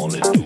on it.